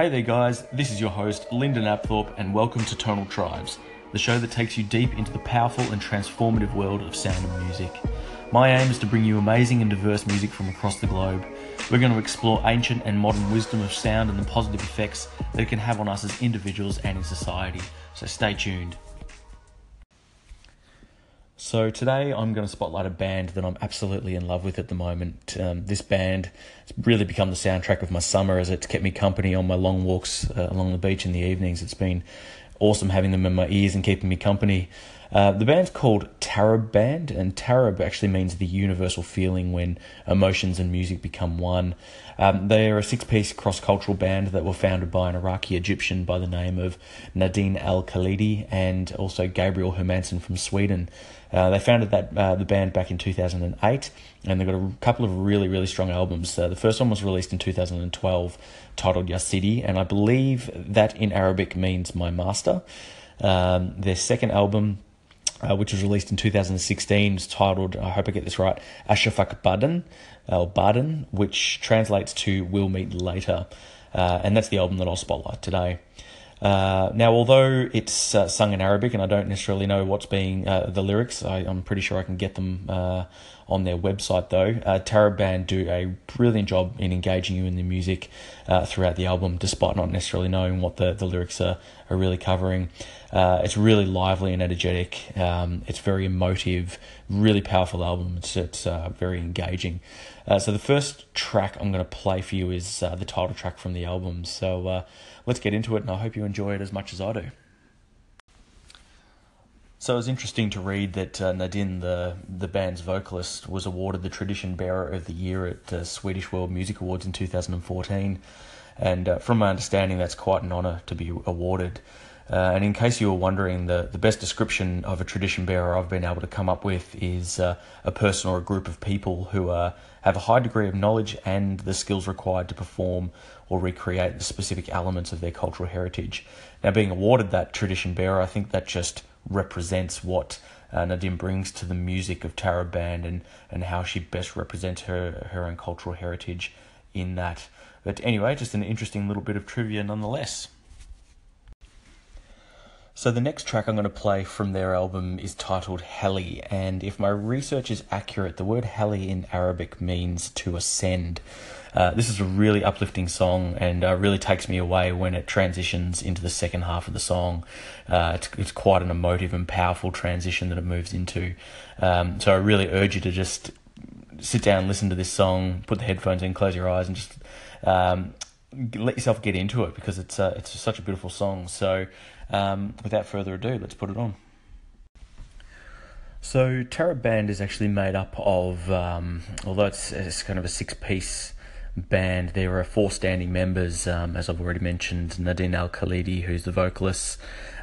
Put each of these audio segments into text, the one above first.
Hey there, guys. This is your host, Lyndon Apthorpe, and welcome to Tonal Tribes, the show that takes you deep into the powerful and transformative world of sound and music. My aim is to bring you amazing and diverse music from across the globe. We're going to explore ancient and modern wisdom of sound and the positive effects that it can have on us as individuals and in society. So stay tuned. So today I'm going to spotlight a band that I'm absolutely in love with at the moment. Um, this band has really become the soundtrack of my summer as it's kept me company on my long walks uh, along the beach in the evenings. It's been awesome having them in my ears and keeping me company. Uh, the band's called Tarab Band, and Tarab actually means the universal feeling when emotions and music become one. Um, they are a six piece cross cultural band that were founded by an Iraqi Egyptian by the name of Nadine Al Khalidi and also Gabriel Hermansson from Sweden. Uh, they founded that uh, the band back in 2008, and they've got a couple of really, really strong albums. Uh, the first one was released in 2012, titled Yasidi, and I believe that in Arabic means my master. Um, their second album, uh, which was released in 2016, is titled, I hope I get this right, Ashafak Baden, or Baden, which translates to We'll Meet Later. Uh, and that's the album that I'll spotlight today. Uh, now, although it's uh, sung in Arabic and I don't necessarily know what's being uh, the lyrics, I, am pretty sure I can get them uh, on their website though. Uh, Band do a brilliant job in engaging you in the music uh, throughout the album, despite not necessarily knowing what the, the lyrics are, are really covering. Uh, it's really lively and energetic. Um, it's very emotive, really powerful album. It's, it's very engaging. so the first track I'm going to play for you is the title track from the album. So let's get into it, and I hope you enjoy it as much as I do. So it was interesting to read that uh, Nadine, the the band's vocalist, was awarded the Tradition Bearer of the Year at the Swedish World Music Awards in 2014. And uh, from my understanding, that's quite an honour to be awarded. Uh, and in case you were wondering, the, the best description of a tradition bearer I've been able to come up with is uh, a person or a group of people who uh, have a high degree of knowledge and the skills required to perform or recreate the specific elements of their cultural heritage. Now, being awarded that tradition bearer, I think that just represents what uh, Nadine brings to the music of Tarab Band and, and how she best represents her, her own cultural heritage in that. But anyway, just an interesting little bit of trivia nonetheless. So the next track I'm going to play from their album is titled Heli, and if my research is accurate, the word Heli in Arabic means to ascend. Uh, this is a really uplifting song and uh, really takes me away when it transitions into the second half of the song. Uh, it's, it's quite an emotive and powerful transition that it moves into. Um, so I really urge you to just sit down, listen to this song, put the headphones in, close your eyes, and just um, let yourself get into it because it's uh, it's such a beautiful song. So um, without further ado, let's put it on. So Tarab Band is actually made up of, um, although it's, it's kind of a six-piece band, there are four standing members, um, as I've already mentioned, Nadine Al Khalidi, who's the vocalist,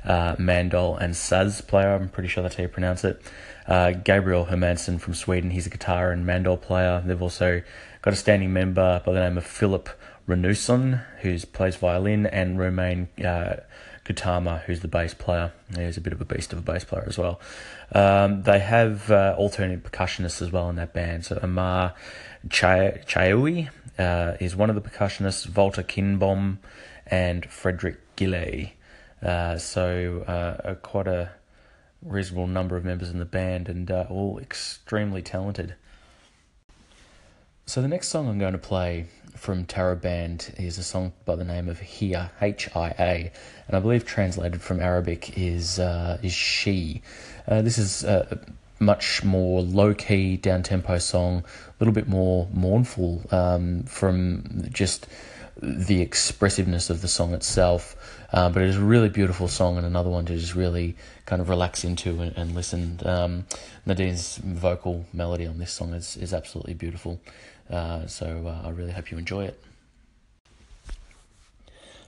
uh, Mandol and Saz player, I'm pretty sure that's how you pronounce it. Uh, Gabriel Hermansson from Sweden, he's a guitar and mandol player. They've also got a standing member by the name of Philip Renusson, who plays violin, and Romain uh, Kutama, who's the bass player. He's a bit of a beast of a bass player as well. Um, they have uh, alternate percussionists as well in that band. So Amar Chayoui uh, is one of the percussionists, Walter Kinbom, and Frederick Gilley. Uh, so uh, quite a reasonable number of members in the band and uh, all extremely talented. So the next song I'm going to play from Tarab Band is a song by the name of Hia, H-I-A, and I believe translated from Arabic is uh, is she. Uh, this is a much more low key, down tempo song, a little bit more mournful um, from just the expressiveness of the song itself. Uh, but it is a really beautiful song and another one to just really kind of relax into and, and listen. Um, Nadine's vocal melody on this song is, is absolutely beautiful. Uh, so uh, I really hope you enjoy it.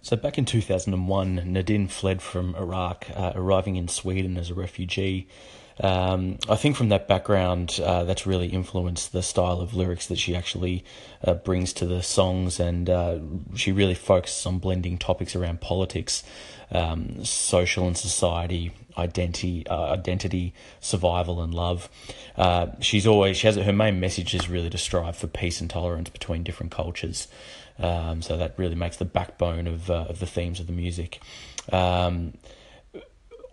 So back in 2001, Nadine fled from Iraq, uh, arriving in Sweden as a refugee. Um, I think from that background, uh, that's really influenced the style of lyrics that she actually uh, brings to the songs, and uh, she really focuses on blending topics around politics, um, social and society, identity, uh, identity, survival, and love. Uh, she's always she has her main message is really to strive for peace and tolerance between different cultures. Um, so that really makes the backbone of uh, of the themes of the music.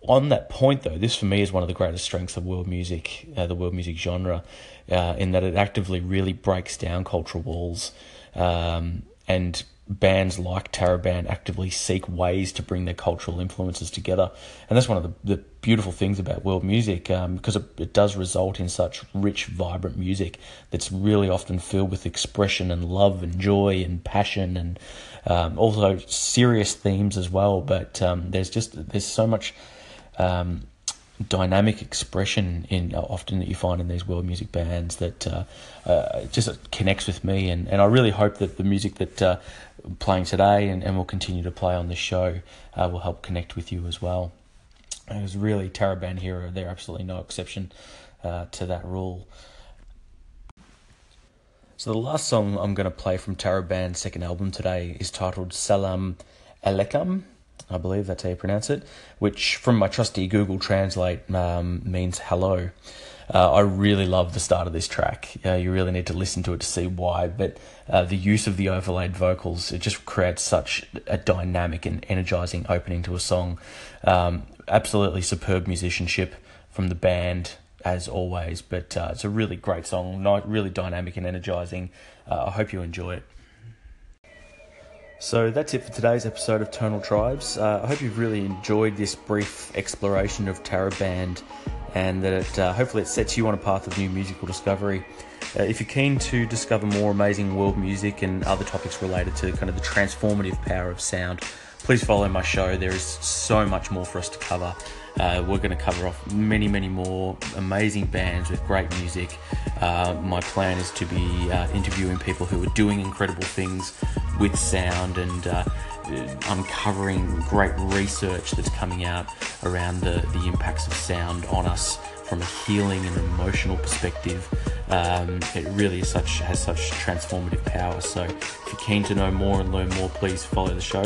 On that point, though, this for me is one of the greatest strengths of world music, uh, the world music genre, uh, in that it actively really breaks down cultural walls. Um, and bands like Tarab Band actively seek ways to bring their cultural influences together. And that's one of the, the beautiful things about world music um, because it, it does result in such rich, vibrant music that's really often filled with expression and love and joy and passion and um, also serious themes as well. But um, there's just, there's so much. Um, dynamic expression in uh, often that you find in these world music bands that uh, uh, just connects with me and, and I really hope that the music that uh, playing today and, and will continue to play on this show uh, will help connect with you as well. It was really Tarab Band Hero, they're absolutely no exception uh, to that rule. So the last song I'm going to play from Tarab Band's second album today is titled Salam Alaikum I believe that's how you pronounce it, which from my trusty Google Translate um, means hello. Uh, I really love the start of this track. Uh, you really need to listen to it to see why. But uh, the use of the overlaid vocals, it just creates such a dynamic and energizing opening to a song. Um, absolutely superb musicianship from the band, as always. But uh, it's a really great song, really dynamic and energizing. Uh, I hope you enjoy it. So that's it for today's episode of Tonal Tribes. Uh, I hope you've really enjoyed this brief exploration of Tarab Band and that it, uh, hopefully it sets you on a path of new musical discovery. Uh, if you're keen to discover more amazing world music and other topics related to kind of the transformative power of sound, please follow my show. There is so much more for us to cover. Uh, we're going to cover off many, many more amazing bands with great music. Uh, my plan is to be uh, interviewing people who are doing incredible things with sound and uh, uncovering great research that's coming out around the, the impacts of sound on us from a healing and emotional perspective. Um, it really such has such transformative power. So, if you're keen to know more and learn more, please follow the show.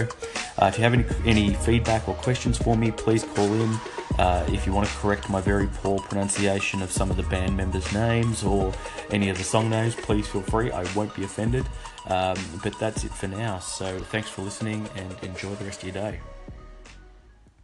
Uh, if you have any, any feedback or questions for me, please call in. Uh, if you want to correct my very poor pronunciation of some of the band members' names or any of the song names, please feel free. I won't be offended. Um, but that's it for now. So thanks for listening and enjoy the rest of your day.